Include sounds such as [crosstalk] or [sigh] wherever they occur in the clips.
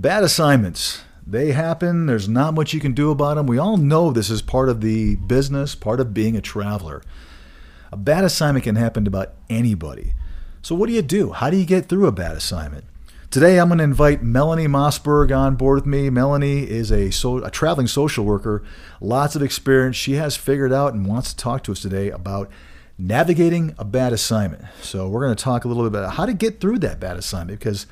Bad assignments. They happen. There's not much you can do about them. We all know this is part of the business, part of being a traveler. A bad assignment can happen to about anybody. So, what do you do? How do you get through a bad assignment? Today, I'm going to invite Melanie Mosberg on board with me. Melanie is a, so, a traveling social worker, lots of experience. She has figured out and wants to talk to us today about navigating a bad assignment. So, we're going to talk a little bit about how to get through that bad assignment because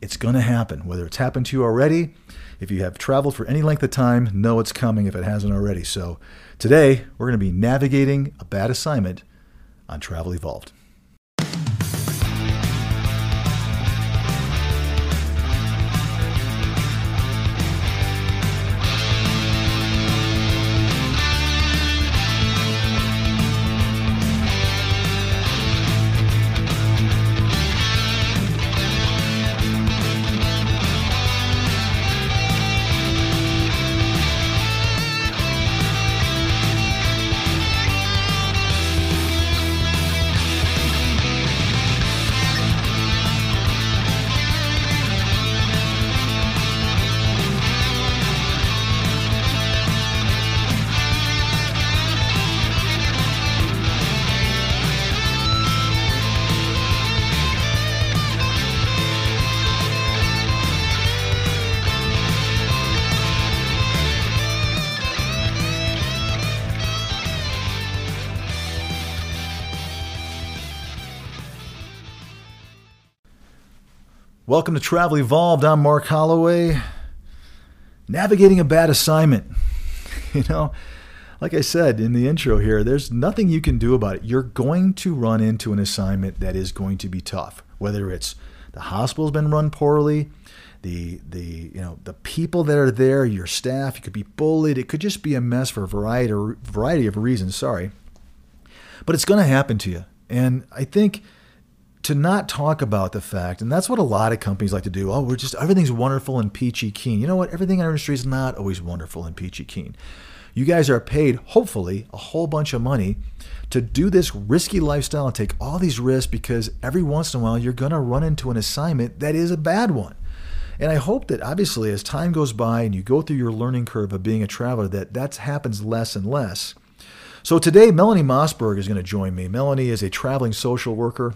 it's going to happen. Whether it's happened to you already, if you have traveled for any length of time, know it's coming if it hasn't already. So, today, we're going to be navigating a bad assignment on Travel Evolved. Welcome to Travel Evolved. I'm Mark Holloway. Navigating a bad assignment. [laughs] You know, like I said in the intro here, there's nothing you can do about it. You're going to run into an assignment that is going to be tough, whether it's the hospital's been run poorly, the the you know the people that are there, your staff, you could be bullied. It could just be a mess for a variety variety of reasons. Sorry, but it's going to happen to you, and I think to not talk about the fact, and that's what a lot of companies like to do. Oh, we're just everything's wonderful and peachy keen. You know what? Everything in our industry is not always wonderful and peachy keen. You guys are paid, hopefully, a whole bunch of money to do this risky lifestyle and take all these risks because every once in a while you're going to run into an assignment that is a bad one. And I hope that obviously as time goes by and you go through your learning curve of being a traveler, that that happens less and less. So today, Melanie Mosberg is going to join me. Melanie is a traveling social worker.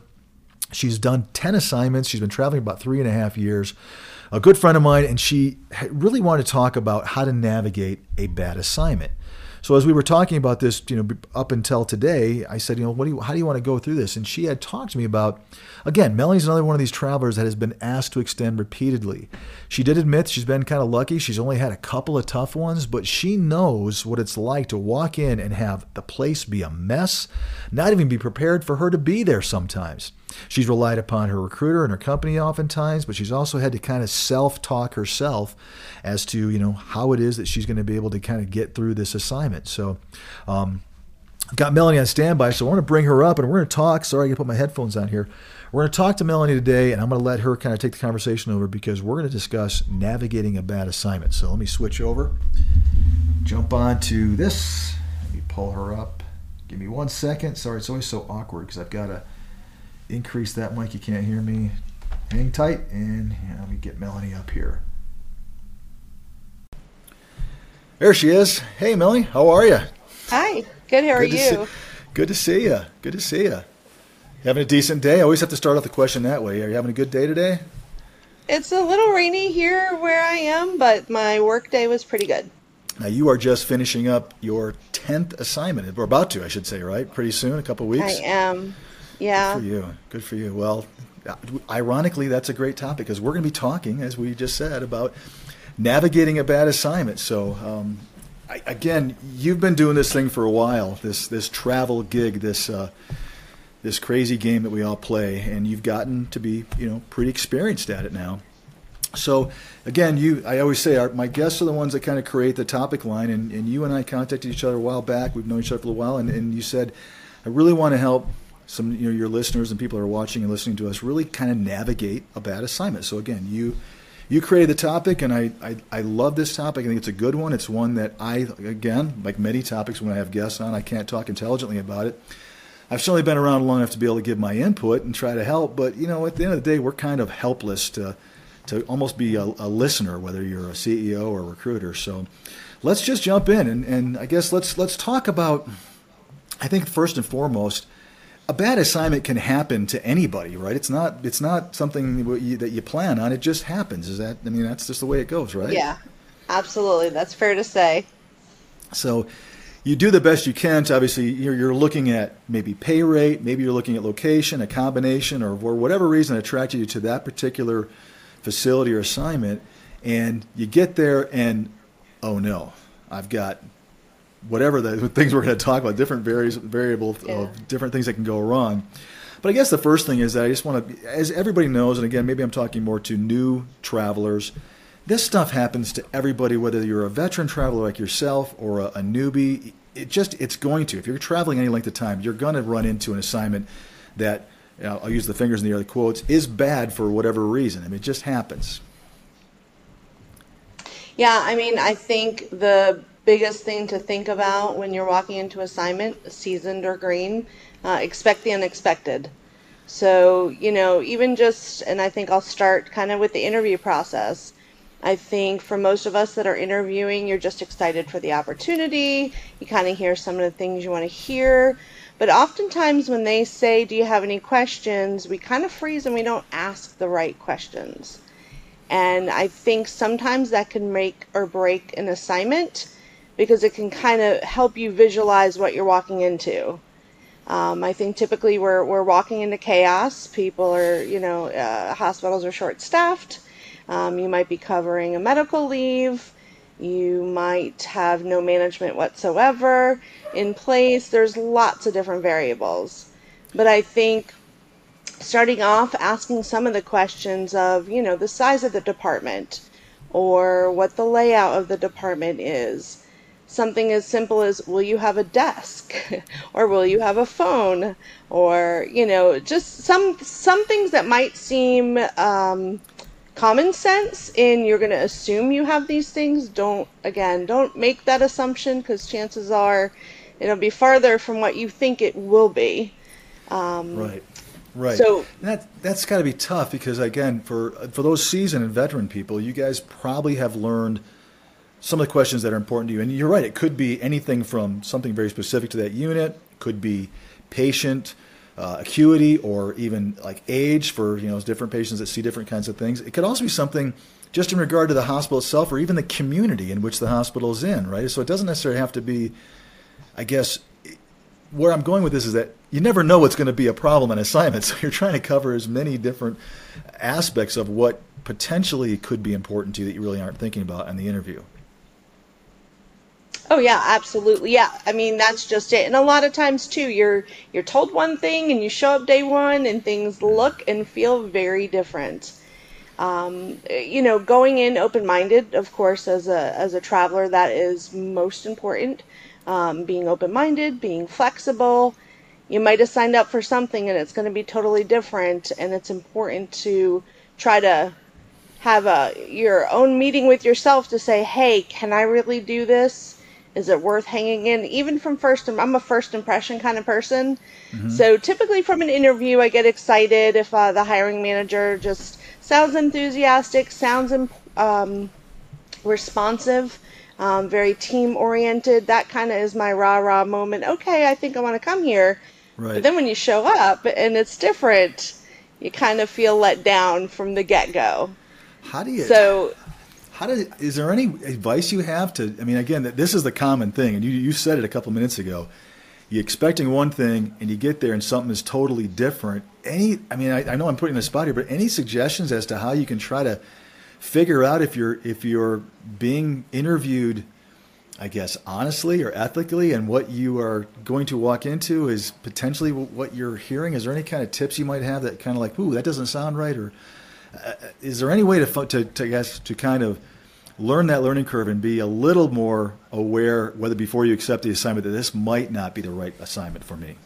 She's done 10 assignments. She's been traveling about three and a half years. A good friend of mine, and she really wanted to talk about how to navigate a bad assignment. So as we were talking about this, you know, up until today, I said, you know, what do you, how do you want to go through this? And she had talked to me about, again, Melanie's another one of these travelers that has been asked to extend repeatedly. She did admit she's been kind of lucky. She's only had a couple of tough ones, but she knows what it's like to walk in and have the place be a mess, not even be prepared for her to be there sometimes. She's relied upon her recruiter and her company oftentimes, but she's also had to kind of self-talk herself as to you know how it is that she's going to be able to kind of get through this assignment. So. Um, I've got Melanie on standby, so I want to bring her up and we're going to talk. Sorry, I got to put my headphones on here. We're going to talk to Melanie today, and I'm going to let her kind of take the conversation over because we're going to discuss navigating a bad assignment. So let me switch over, jump on to this. Let me pull her up. Give me one second. Sorry, it's always so awkward because I've got to increase that mic. You can't hear me. Hang tight, and yeah, let me get Melanie up here. There she is. Hey, Melanie, how are you? Hi. Good. How are good you? See, good to see you. Good to see you. Having a decent day. I always have to start off the question that way. Are you having a good day today? It's a little rainy here where I am, but my work day was pretty good. Now you are just finishing up your tenth assignment, or about to, I should say, right? Pretty soon, a couple weeks. I am. Yeah. Good for you. Good for you. Well, ironically, that's a great topic because we're going to be talking, as we just said, about navigating a bad assignment. So, um, I, again, you've been doing this thing for a while. This this travel gig, this uh, this crazy game that we all play, and you've gotten to be you know pretty experienced at it now. So again, you I always say our, my guests are the ones that kind of create the topic line, and, and you and I contacted each other a while back. We've known each other for a while, and, and you said, I really want to help some you know your listeners and people are watching and listening to us really kind of navigate a bad assignment. So again, you you created the topic, and I, I, I love this topic. I think it's a good one. It's one that I again, like many topics when I have guests on, I can't talk intelligently about it. I've certainly been around long enough to be able to give my input and try to help, but you know, at the end of the day, we're kind of helpless to to almost be a, a listener, whether you're a CEO or a recruiter. So let's just jump in and, and I guess let's let's talk about. I think first and foremost, a bad assignment can happen to anybody, right? It's not it's not something that you plan on. It just happens. Is that? I mean, that's just the way it goes, right? Yeah, absolutely. That's fair to say. So you do the best you can to obviously you're, you're looking at maybe pay rate, maybe you're looking at location, a combination, or for whatever reason attracted you to that particular facility or assignment, and you get there and oh no, I've got whatever the [laughs] things we're going to talk about, different various variable yeah. of different things that can go wrong. But I guess the first thing is that I just want to, as everybody knows, and again, maybe I'm talking more to new travelers this stuff happens to everybody, whether you're a veteran traveler like yourself or a, a newbie. It just it's going to. If you're traveling any length of time, you're going to run into an assignment that you know, I'll use the fingers in the air, the quotes is bad for whatever reason. I mean, it just happens. Yeah, I mean, I think the biggest thing to think about when you're walking into assignment, seasoned or green, uh, expect the unexpected. So, you know, even just, and I think I'll start kind of with the interview process. I think for most of us that are interviewing, you're just excited for the opportunity. You kind of hear some of the things you want to hear. But oftentimes, when they say, Do you have any questions? we kind of freeze and we don't ask the right questions. And I think sometimes that can make or break an assignment because it can kind of help you visualize what you're walking into. Um, I think typically we're, we're walking into chaos. People are, you know, uh, hospitals are short staffed um, you might be covering a medical leave. You might have no management whatsoever in place. There's lots of different variables. But I think starting off asking some of the questions of, you know, the size of the department or what the layout of the department is. Something as simple as, will you have a desk? [laughs] or will you have a phone? Or, you know, just some, some things that might seem um, common sense and you're going to assume you have these things, don't, again, don't make that assumption because chances are it'll be farther from what you think it will be. Um, right. Right. So that that's got to be tough because again, for for those seasoned and veteran people, you guys probably have learned some of the questions that are important to you. And you're right; it could be anything from something very specific to that unit, could be patient, uh, acuity or even like age for you know different patients that see different kinds of things. It could also be something just in regard to the hospital itself or even the community in which the hospital is in, right? So it doesn't necessarily have to be, I guess, where I'm going with this is that you never know what's going to be a problem on assignment. [laughs] So you're trying to cover as many different aspects of what potentially could be important to you that you really aren't thinking about in the interview. Oh yeah, absolutely. Yeah. I mean, that's just it. And a lot of times too, you're you're told one thing and you show up day one and things look and feel very different. Um, you know, going in open-minded, of course, as a as a traveler, that is most important. Um, being open-minded, being flexible. You might have signed up for something and it's going to be totally different, and it's important to try to have a your own meeting with yourself to say, "Hey, can I really do this?" Is it worth hanging in? Even from first i'm a first impression kind of person. Mm-hmm. so typically from an interview i get excited if uh, the hiring manager just sounds enthusiastic sounds um, responsive um, very team oriented. That kind of is my rah rah moment. Okay i think i want to come here. Right. but then when you show up and it's different you kind of feel let down from the get-go. How do you so how is there any advice you have to? I mean, again, this is the common thing, and you, you said it a couple minutes ago. You're expecting one thing, and you get there, and something is totally different. Any, I mean, I, I know I'm putting a spot here, but any suggestions as to how you can try to figure out if you're if you're being interviewed, I guess, honestly or ethically, and what you are going to walk into is potentially what you're hearing? Is there any kind of tips you might have that kind of like, ooh, that doesn't sound right, or uh, is there any way to to to guess to kind of learn that learning curve and be a little more aware whether before you accept the assignment that this might not be the right assignment for me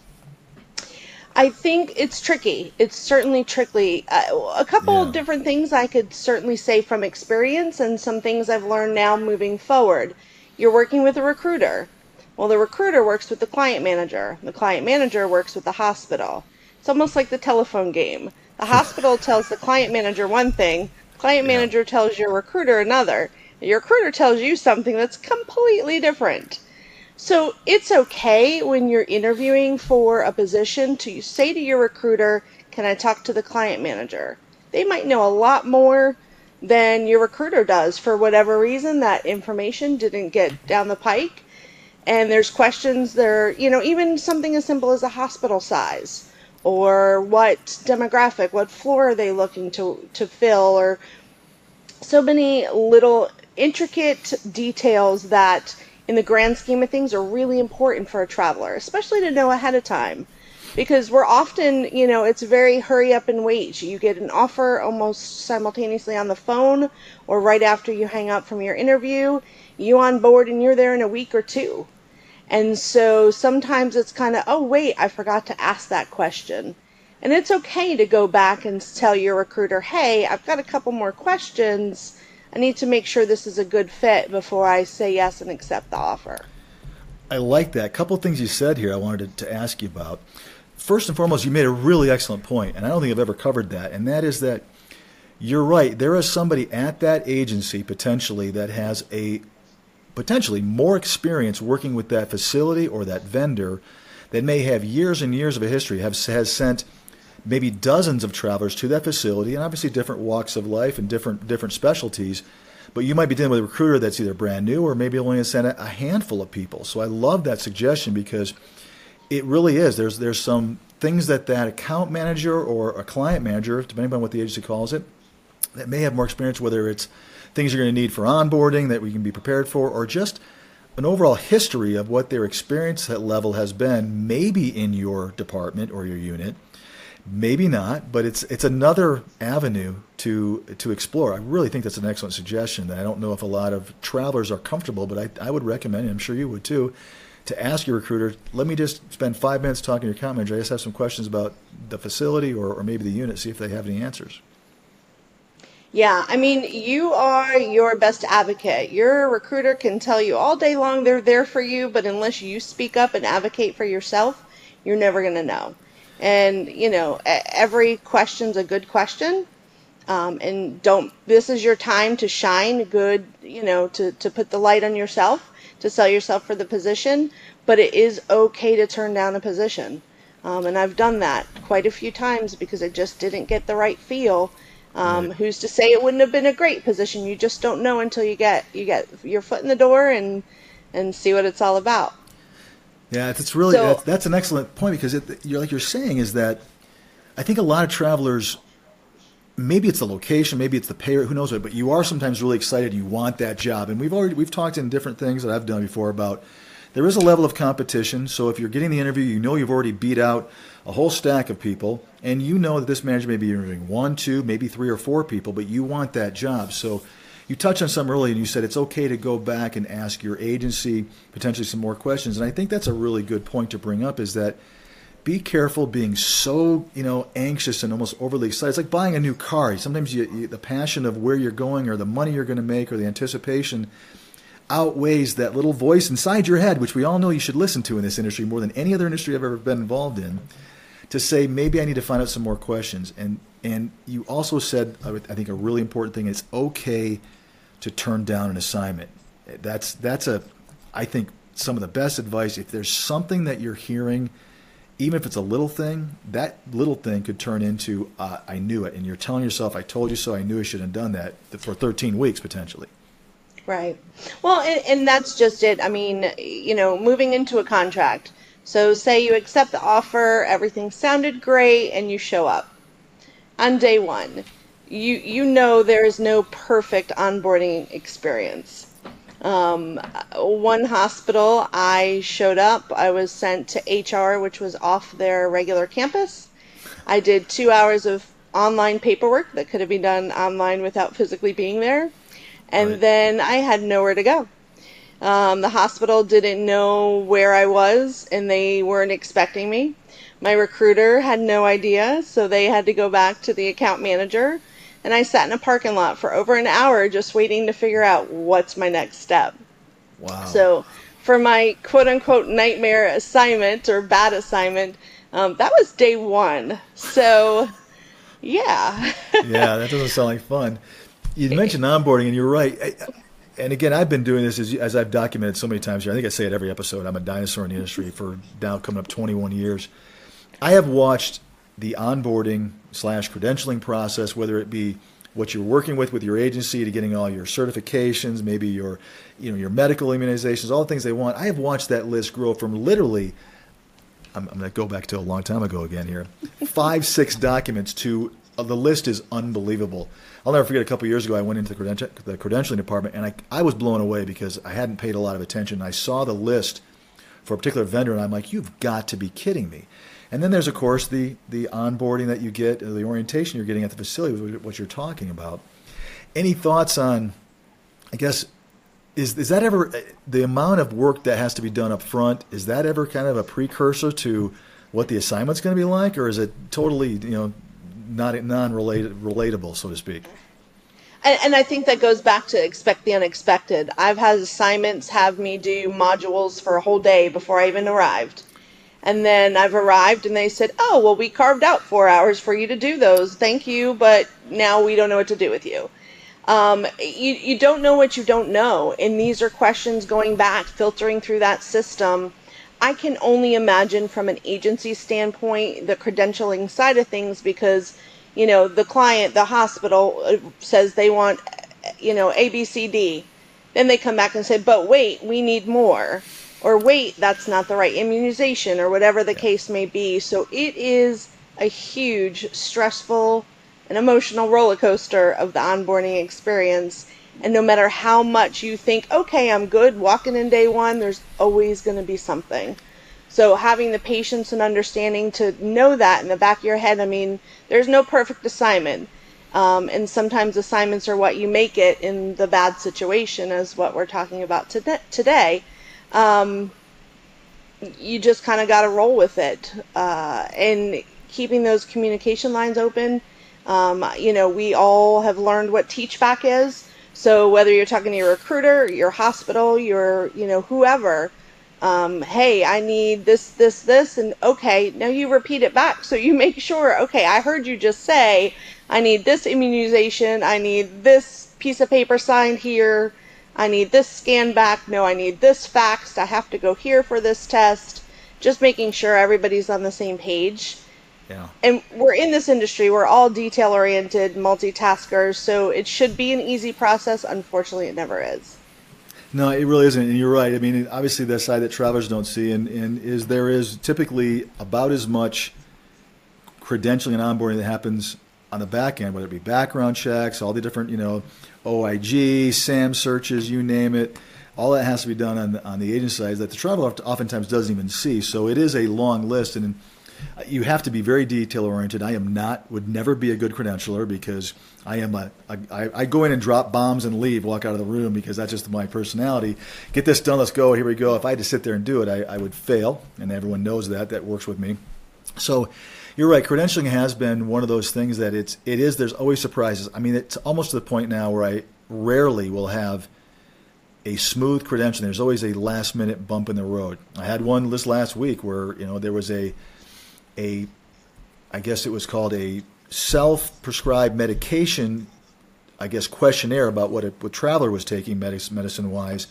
I think it's tricky. It's certainly tricky. Uh, a couple yeah. different things I could certainly say from experience and some things I've learned now moving forward. You're working with a recruiter. Well, the recruiter works with the client manager. The client manager works with the hospital. It's almost like the telephone game. The hospital tells the client manager one thing, Client Yeah. manager tells your recruiter another. Your recruiter tells you something that's completely different. So it's okay when you're interviewing for a position to say to your recruiter, Can I talk to the client manager? They might know a lot more than your recruiter does for whatever reason that information didn't get down the pike. And there's questions there, you know, even something as simple as a hospital size or what demographic, what floor are they looking to, to fill, or so many little intricate details that in the grand scheme of things are really important for a traveler, especially to know ahead of time. Because we're often, you know, it's very hurry up and wait. You get an offer almost simultaneously on the phone or right after you hang up from your interview. You on board and you're there in a week or two. And so sometimes it's kind of, oh, wait, I forgot to ask that question. And it's okay to go back and tell your recruiter, hey, I've got a couple more questions. I need to make sure this is a good fit before I say yes and accept the offer. I like that. A couple things you said here I wanted to, to ask you about. First and foremost, you made a really excellent point, and I don't think I've ever covered that, and that is that you're right. There is somebody at that agency potentially that has a potentially more experience working with that facility or that vendor that may have years and years of a history, have, has sent maybe dozens of travelers to that facility, and obviously different walks of life and different different specialties. But you might be dealing with a recruiter that's either brand new or maybe only has sent a handful of people. So I love that suggestion because it really is. There's there's some things that that account manager or a client manager, depending on what the agency calls it, that may have more experience, whether it's things you're going to need for onboarding that we can be prepared for, or just an overall history of what their experience level has been, maybe in your department or your unit, maybe not, but it's it's another avenue to to explore. I really think that's an excellent suggestion. That I don't know if a lot of travelers are comfortable, but I, I would recommend, and I'm sure you would too, to ask your recruiter, let me just spend five minutes talking to your account manager. I just have some questions about the facility or, or maybe the unit, see if they have any answers. Yeah, I mean, you are your best advocate. Your recruiter can tell you all day long they're there for you, but unless you speak up and advocate for yourself, you're never going to know. And, you know, every question's a good question. Um, and don't, this is your time to shine good, you know, to, to put the light on yourself, to sell yourself for the position. But it is okay to turn down a position. Um, and I've done that quite a few times because I just didn't get the right feel. Um, Right. who's to say it wouldn't have been a great position? You just don't know until you get you get your foot in the door and and see what it's all about. Yeah, it's really So that's, that's an excellent point because it, you're like you're saying is that I think a lot of travelers maybe it's the location, maybe it's the pay, who knows what, but you are sometimes really excited. You want that job, and we've already we've talked in different things that I've done before about there is a level of competition. So if you're getting the interview, you know you've already beat out a whole stack of people, and you know that this manager may be interviewing one, two, maybe three or four people, but you want that job. So you touched on some earlier, and you said it's okay to go back and ask your agency potentially some more questions, and I think that's a really good point to bring up. Is that be careful being so you know anxious and almost overly excited. It's like buying a new car. Sometimes you, you, the passion of where you're going, or the money you're going to make, or the anticipation outweighs that little voice inside your head, which we all know you should listen to in this industry more than any other industry I've ever been involved in. To say maybe I need to find out some more questions, and and you also said I think a really important thing. is okay to turn down an assignment. That's that's a I think some of the best advice. If there's something that you're hearing even if it's a little thing, that little thing could turn into uh, I knew it, and you're telling yourself, "I told you so. I knew I should have done that for 13 weeks potentially." Right. Well, and, and that's just it. I mean, you know, moving into a contract. So, say you accept the offer, everything sounded great, and you show up on day one. You you know there is no perfect onboarding experience. Um, one hospital, I showed up. I was sent to HR, which was off their regular campus. I did two hours of online paperwork that could have been done online without physically being there. And Right. then I had nowhere to go. Um, the hospital didn't know where I was and they weren't expecting me. My recruiter had no idea, so they had to go back to the account manager. And I sat in a parking lot for over an hour just waiting to figure out what's my next step. Wow. So, for my quote unquote nightmare assignment or bad assignment, um, that was day one. So, yeah. [laughs] yeah, that doesn't sound like fun. You mentioned onboarding, and you're right. And again, I've been doing this as, as I've documented so many times here. I think I say it every episode. I'm a dinosaur in the industry for now coming up 21 years. I have watched the onboarding slash credentialing process, whether it be what you're working with with your agency to getting all your certifications, maybe your, you know, your medical immunizations, all the things they want. I have watched that list grow from literally, I'm, I'm going to go back to a long time ago again here, five, six documents to Uh, the list is unbelievable. I'll never forget a couple years ago, I went into the, creden- the credentialing department and I, I was blown away because I hadn't paid a lot of attention. I saw the list for a particular vendor and I'm like, you've got to be kidding me. And then there's, of course, the, the onboarding that you get, uh, the orientation you're getting at the facility, what you're talking about. Any thoughts on, I guess, is, is that ever uh, the amount of work that has to be done up front? Is that ever kind of a precursor to what the assignment's going to be like, or is it totally, you know, not non-related, relatable, so to speak? And, and, I think that goes back to expect the unexpected. I've had assignments have me do modules for a whole day before I even arrived. And then I've arrived and they said, oh, well, we carved out four hours for you to do those. Thank you, but now we don't know what to do with you. Um, you, you don't know what you don't know. And these are questions going back, filtering through that system. I can only imagine from an agency standpoint the credentialing side of things because, you know, the client, the hospital uh, says they want, you know, A, B, C, D. Then they come back and say, but wait, we need more or wait, that's not the right immunization, or whatever the case may be. So it is a huge, stressful, and emotional roller coaster of the onboarding experience. And no matter how much you think, okay, I'm good walking in day one, there's always going to be something. So having the patience and understanding to know that in the back of your head, I mean, there's no perfect assignment. Um, and sometimes assignments are what you make it in the bad situation, as what we're talking about today um, you just kind of got to roll with it. Uh, and keeping those communication lines open. Um, you know, we all have learned what teach back is. So whether you're talking to your recruiter, your hospital, your, you know, whoever, um, hey, I need this, this, this, and okay, now you repeat it back. So you [laughs] make sure, okay, I heard you just say, I need this immunization, I need this piece of paper signed here, I need this scan back. No, I need this faxed. I have to go here for this test. Just making sure everybody's on the same page. Yeah. And we're in this industry. We're all detail oriented, multitaskers. So it should be an easy process. Unfortunately, it never is. No, it really isn't. And you're right. I mean, obviously, the side that travelers don't see and, and is there is typically about as much credentialing and onboarding that happens on the back end, whether it be background checks, all the different, you know, OIG, SAM searches, you name it. All that has to be done on the, on the agency side that the traveler oftentimes doesn't even see. So it is a long list, and you have to be very detail oriented. I am not, would never be a good credentialer because I am a, I, I go in and drop bombs and leave, walk out of the room because that's just my personality. Get this done, let's go, here we go. If I had to sit there and do it, I, I would fail, and everyone knows that. That works with me. So you're right. Credentialing has been one of those things that it's it is. There's always surprises. I mean, it's almost to the point now where I rarely will have a smooth credentialing. There's always a last minute bump in the road. I had one this last week where you know there was a a I guess it was called a self prescribed medication. I guess questionnaire about what a what traveler was taking medicine wise.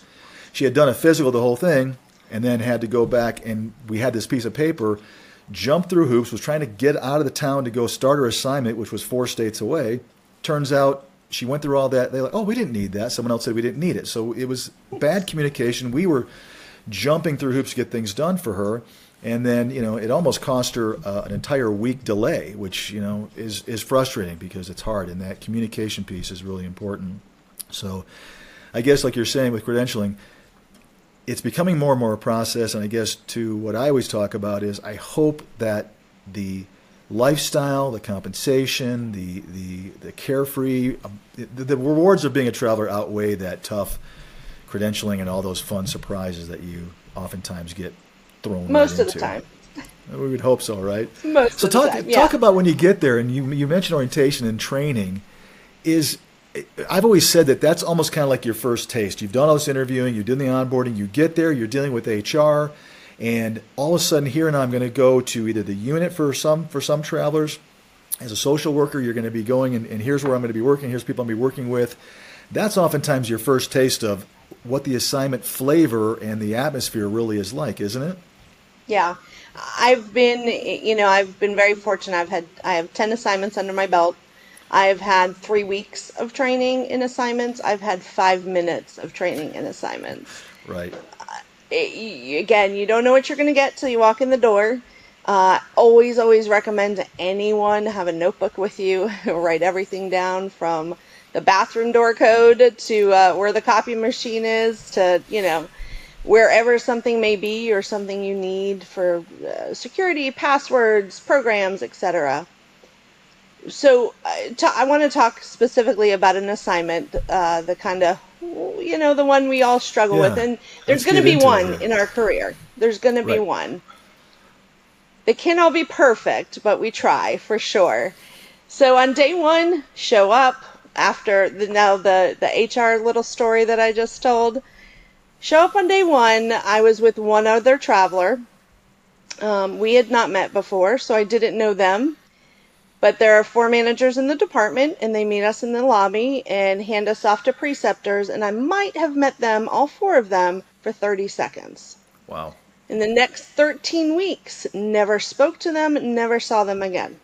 She had done a physical, the whole thing, and then had to go back and we had this piece of paper jumped through hoops, was trying to get out of the town to go start her assignment, which was four states away. Turns out she went through all that. They're like, oh, we didn't need that. Someone else said we didn't need it. So it was bad communication. We were jumping through hoops to get things done for her. And then, you know, it almost cost her uh, an entire week delay, which, you know, is, is frustrating because it's hard. And that communication piece is really important. So I guess, like you're saying with credentialing, it's becoming more and more a process. And I guess to what I always talk about is I hope that the lifestyle, the compensation, the the the carefree, um, the, the, rewards of being a traveler outweigh that tough credentialing and all those fun surprises that you oftentimes get thrown most right of the time. [laughs] We would hope so, right? [laughs] Most so talk time, talk about when you get there, and you you mentioned orientation and training. Is I've always said that that's almost kind of like your first taste. You've done all this interviewing, you're doing the onboarding, you get there, you're dealing with HR, and all of a sudden here and I'm going to go to either the unit for some for some travelers, as a social worker, you're going to be going and, and here's where I'm going to be working. Here's people I'm going to be working with. That's oftentimes your first taste of what the assignment flavor and the atmosphere really is like, isn't it? Yeah. I've been, you know, I've been very fortunate. I've had, I have 10 assignments under my belt. I've had three weeks of training in assignments. I've had five minutes of training in assignments. Right. It, again, you don't know what you're going to get till you walk in the door. Uh, always, always recommend to anyone have a notebook with you. [laughs] Write everything down from the bathroom door code to uh, where the copy machine is to, you know, wherever something may be or something you need for uh, security, passwords, programs, etc. So, uh, I want to talk specifically about an assignment, uh, the kind of, you know, the one we all struggle yeah. with. And there's going to be one in our career. There's going to be one. They can't all be perfect, but we try for sure. So on day one, show up after the now the the HR little story that I just told. Show up on day one. I was with one other traveler. Um, we had not met before, so I didn't know them. But there are four managers in the department, and they meet us in the lobby and hand us off to preceptors. And I might have met them, all four of them, for 30 seconds. Wow. In the next 13 weeks, never spoke to them, never saw them again.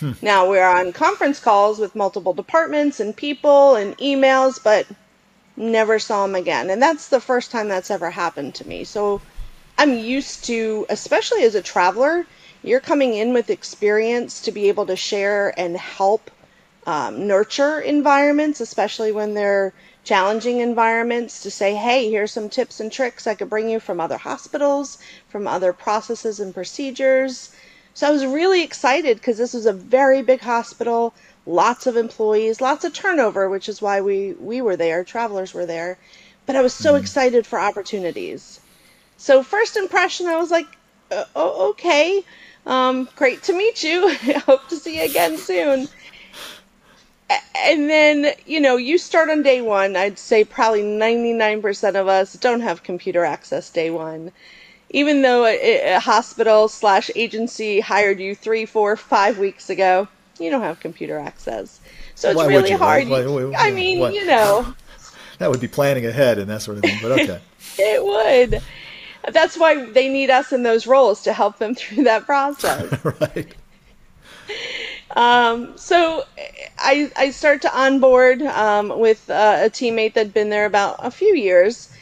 Hmm. Now we're on conference calls with multiple departments and people and emails, but never saw them again. And that's the first time that's ever happened to me. So I'm used to, especially as a traveler, you're coming in with experience to be able to share and help um, nurture environments, especially when they're challenging environments to say, hey, here's some tips and tricks I could bring you from other hospitals, from other processes and procedures. So I was really excited because this was a very big hospital, lots of employees, lots of turnover, which is why we, we were there, travelers were there. But I was so mm-hmm. excited for opportunities. So, first impression, I was like, uh, oh, okay, um, great to meet you. [laughs] Hope to see you again soon and then you know you start on day one i'd say probably 99% of us don't have computer access day one even though a, a hospital slash agency hired you three four five weeks ago you don't have computer access. So it's Why really hard. Why, why, i mean you know. [laughs] That would be planning ahead and that sort of thing but okay. [laughs] It would. That's why they need us in those roles to help them [laughs] through that process. Right. Um, so I, I start to onboard um, with uh, a teammate that'd been there about a few years.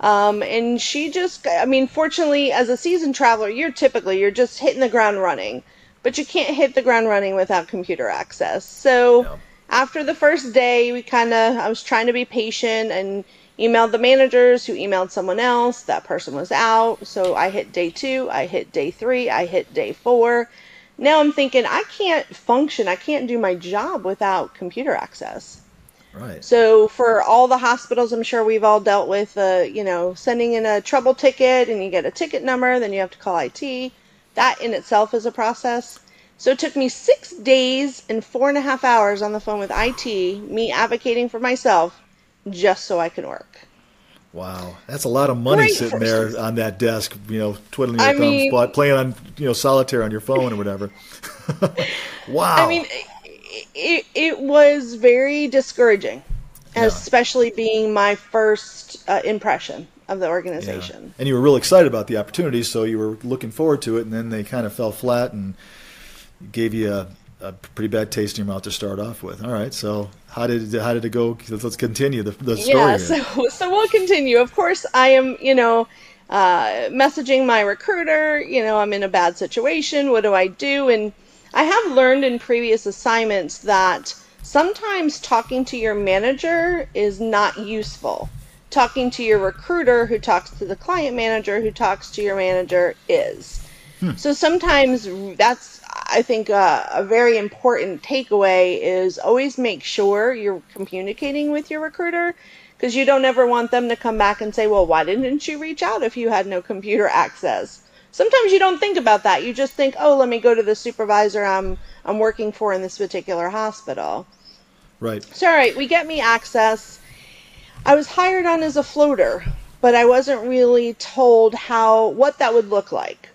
Um, and she just, I mean, fortunately, as a seasoned traveler, you're typically, you're just hitting the ground running. But you can't hit the ground running without computer access. So after the first day, we kind of, I was trying to be patient and emailed the managers who emailed someone else. That person was out. So I hit day two, I hit day three, I hit day four now I'm thinking I can't function, I can't do my job without computer access. Right. So for all the hospitals, I'm sure we've all dealt with, uh, you know, sending in a trouble ticket and you get a ticket number, then you have to call IT. That in itself is a process. So it took me six days and four and a half hours on the phone with IT, me advocating for myself, just so I can work. Wow, that's a lot of money Great sitting there on that desk, you know, twiddling your I thumbs, mean, playing on you know solitaire on your phone or whatever. [laughs] wow. I mean, it it was very discouraging, yeah. especially being my first uh, impression of the organization. Yeah. And you were real excited about the opportunity, so you were looking forward to it, and then they kind of fell flat and gave you a, a pretty bad taste in your mouth to start off with. All right, so how did how did it go? Let's continue the, the story. Yeah, so [laughs] so we'll continue. Of course, I am you know uh, messaging my recruiter. You know, I'm in a bad situation. What do I do? And I have learned in previous assignments that sometimes talking to your manager is not useful. Talking to your recruiter, who talks to the client manager, who talks to your manager, is. Hmm. So sometimes that's I think uh, a very important takeaway is always make sure you're communicating with your recruiter because you don't ever want them to come back and say, well, why didn't you reach out if you had no computer access? Sometimes you don't think about that. You just think, oh, let me go to the supervisor I'm I'm working for in this particular hospital. Right. So, all right, we get me access. I was hired on as a floater, but I wasn't really told how what that would look like.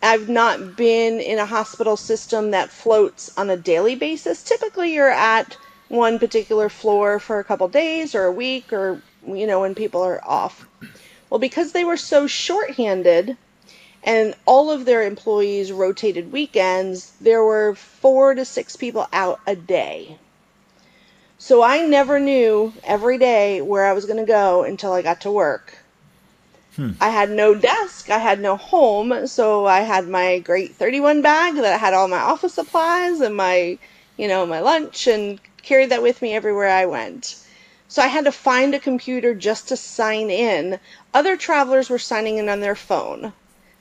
I've not been in a hospital system that floats on a daily basis. Typically, you're at one particular floor for a couple days or a week or, you know, when people are off. Well, because they were so shorthanded and all of their employees rotated weekends, there were four to six people out a day. So I never knew every day where I was going to go until I got to work. Hmm. I had no desk, I had no home, so I had my great 31 bag that had all my office supplies and my, you know, my lunch and carried that with me everywhere I went. So I had to find a computer just to sign in. Other travelers were signing in on their phone.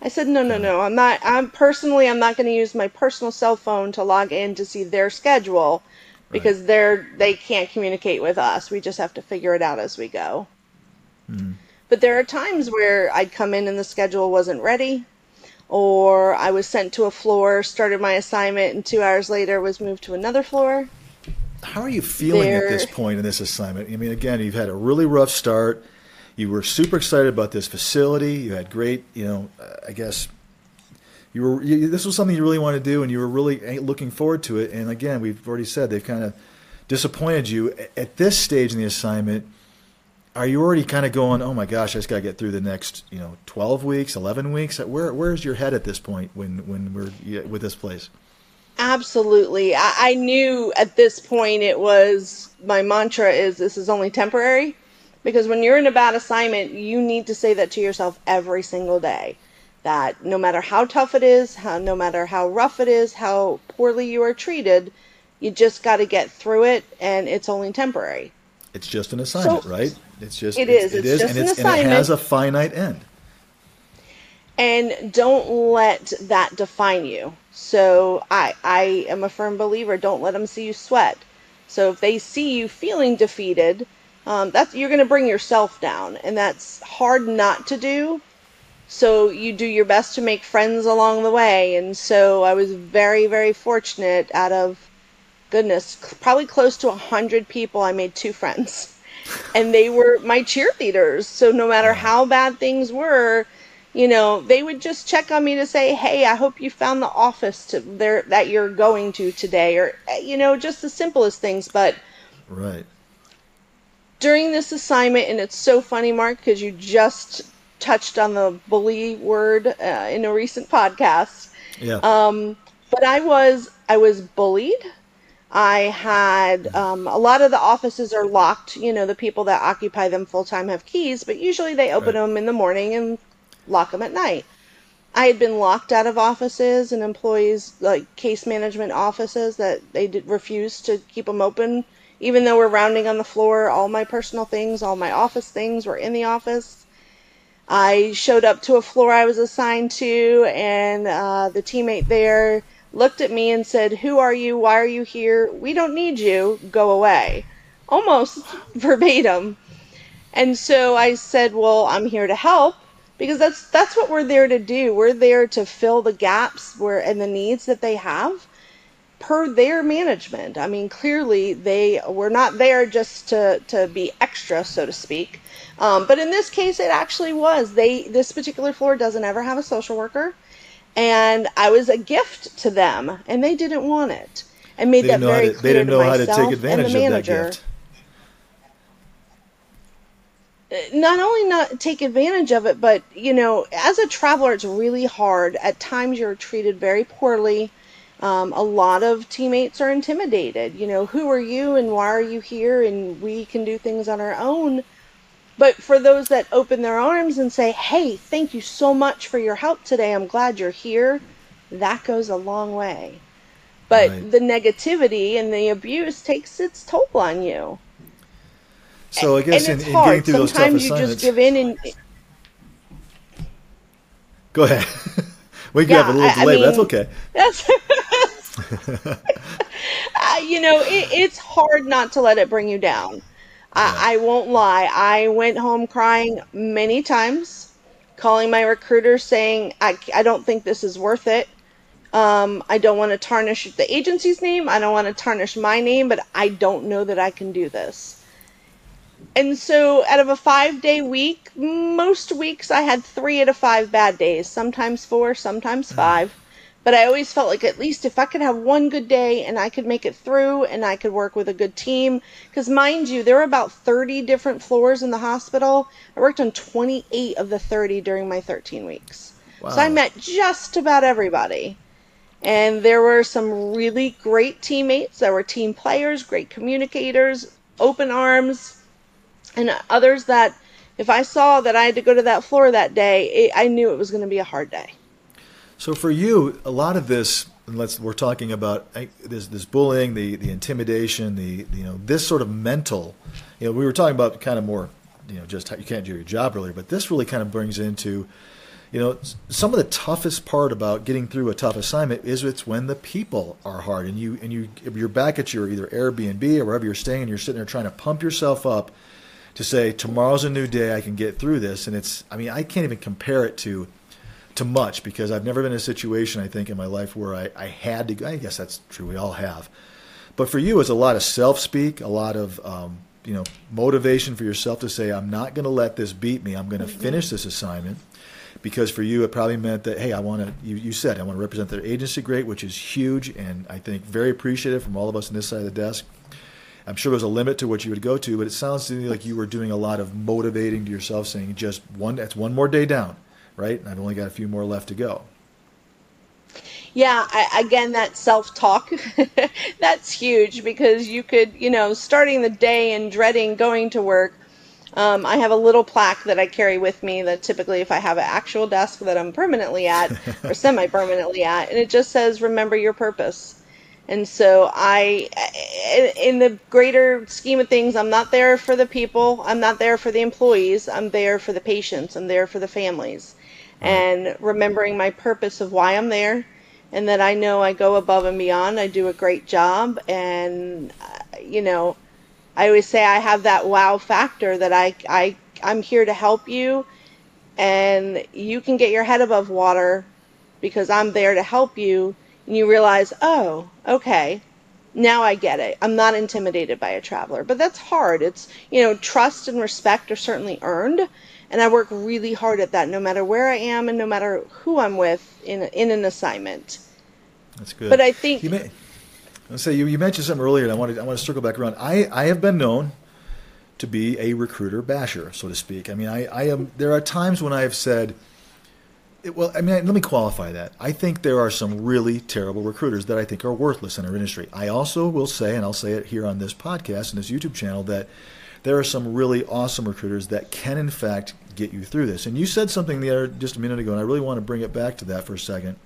I said, no, no, no, I'm not, I'm personally, I'm not going to use my personal cell phone to log in to see their schedule because right. they're, they can't communicate with us. We just have to figure it out as we go. Mm-hmm. But there are times where I'd come in and the schedule wasn't ready, or I was sent to a floor, started my assignment, and two hours later was moved to another floor. How are you feeling there... at this point in this assignment? I mean, again, you've had a really rough start. You were super excited about this facility. You had great, you know, I guess you were. You, this was something you really wanted to do, and you were really looking forward to it. And again, we've already said they've kind of disappointed you at this stage in the assignment are you already kind of going, oh my gosh, I just got to get through the next, you know, 12 weeks, 11 weeks? Uh, where, where's your head at this point when, when we're with this place? Absolutely. I, I knew at this point it was my mantra is this is only temporary because when you're in a bad assignment, you need to say that to yourself every single day that no matter how tough it is, how, no matter how rough it is, how poorly you are treated, you just got to get through it and it's only temporary. It's just an assignment, so, right? It's just it is. It's, it is, just and, an it's, assignment. and it has a finite end. And don't let that define you. So I I am a firm believer. Don't let them see you sweat. So if they see you feeling defeated, um, that's you're going to bring yourself down, and that's hard not to do. So you do your best to make friends along the way. And so I was very very fortunate. Out of goodness, probably close to a hundred people, I made two friends [laughs] and they were my cheerleaders. So no matter how bad things were, you know, they would just check on me to say, "Hey, I hope you found the office to there that you're going to today," or eh, you know, just the simplest things. But right during this assignment, and it's so funny, Mark, because you just touched on the bully word uh, in a recent podcast. Yeah. Um, but I was I was bullied I had um, a lot of the offices are locked. You know, the people that occupy them full time have keys, but usually they open right. them in the morning and lock them at night. I had been locked out of offices and employees like case management offices that they did refuse to keep them open, even though we're rounding on the floor. All my personal things, all my office things were in the office. I showed up to a floor I was assigned to, and uh, the teammate there looked at me and said, Who are you? Why are you here? We don't need you. Go away. Almost [laughs] verbatim. And so I said, Well, I'm here to help because that's that's what we're there to do. We're there to fill the gaps where and the needs that they have per their management. I mean, clearly they were not there just to, to be extra, so to speak. Um, but in this case, it actually was. They this particular floor doesn't ever have a social worker and I was a gift to them, and they didn't want it. I made that very to, clear They didn't know how to take advantage of that gift. Uh, not only not take advantage of it, but you know, as a traveler, it's really hard. At times, you're treated very poorly. Um, a lot of teammates are intimidated. You know, who are you and why are you here? And we can do things on our own. But for those that open their arms and say, hey, thank you so much for your help today, I'm glad you're here, that goes a long way. But right. the negativity and the abuse takes its toll on you. So I guess in, in, getting through Sometimes those tough assignments, you just give in and. Go ahead. [laughs] we yeah, have a little delay, I mean, that's okay. That's [laughs] [laughs] uh, you know, it, it's hard not to let it bring you down. I, I won't lie. I went home crying many times, calling my recruiter saying, I, I don't think this is worth it. Um, I don't want to tarnish the agency's name. I don't want to tarnish my name, but I don't know that I can do this. and so out of a five day week, most weeks I had three out of five bad days, sometimes four, sometimes five. But I always felt like at least if I could have one good day and I could make it through and I could work with a good team, because mind you, there were about 30 different floors in the hospital. I worked on 28 of the 30 during my 13 weeks. Wow. So I met just about everybody. And there were some really great teammates. There were team players, great communicators, open arms, and others that if I saw that I had to go to that floor that day, it, I knew it was going to be a hard day. So for you, a lot of this, let's we're talking about this this bullying, the the intimidation, the you know this sort of mental. You know, we were talking about kind of more, you know, just how you can't do your job earlier, but this really kind of brings into, you know, some of the toughest part about getting through a tough assignment is it's when the people are hard and you and you you're back at your either Airbnb or wherever you're staying and you're sitting there trying to pump yourself up to say tomorrow's a new day, I can get through this, and it's I mean I can't even compare it to to much because I've never been in a situation I think in my life where I, I had to. I guess that's true. We all have, but for you, it's a lot of self speak, a lot of um, you know motivation for yourself to say, I'm not going to let this beat me. I'm going to mm-hmm. finish this assignment. Because for you, it probably meant that hey, I want to. You, you said I want to represent their agency great, which is huge, and I think very appreciative from all of us on this side of the desk. I'm sure there's a limit to what you would go to, but it sounds to me like you were doing a lot of motivating to yourself, saying just one. That's one more day down right? And I've only got a few more left to go. Yeah, I, again, that self talk, [laughs] that's huge because you could, you know, starting the day and dreading going to work. Um, I have a little plaque that I carry with me that typically, if I have an actual desk that I'm permanently at [laughs] or semi permanently at, and it just says, remember your purpose. And so I, in the greater scheme of things, I'm not there for the people. I'm not there for the employees. I'm there for the patients. I'm there for the families and remembering my purpose of why I'm there and that I know I go above and beyond. I do a great job and uh, you know, I always say I have that wow factor that I I I'm here to help you and you can get your head above water because I'm there to help you and you realize, "Oh, okay. Now I get it. I'm not intimidated by a traveler." But that's hard. It's, you know, trust and respect are certainly earned and I work really hard at that, no matter where I am and no matter who I'm with in in an assignment. That's good. But I think you may. Let's say you, you mentioned something earlier, and I want to I want to circle back around. I, I have been known to be a recruiter basher, so to speak. I mean, I, I am. There are times when I have said, well, I mean, let me qualify that. I think there are some really terrible recruiters that I think are worthless in our industry. I also will say, and I'll say it here on this podcast and this YouTube channel, that there are some really awesome recruiters that can, in fact, get you through this. And you said something the other just a minute ago, and I really want to bring it back to that for a second.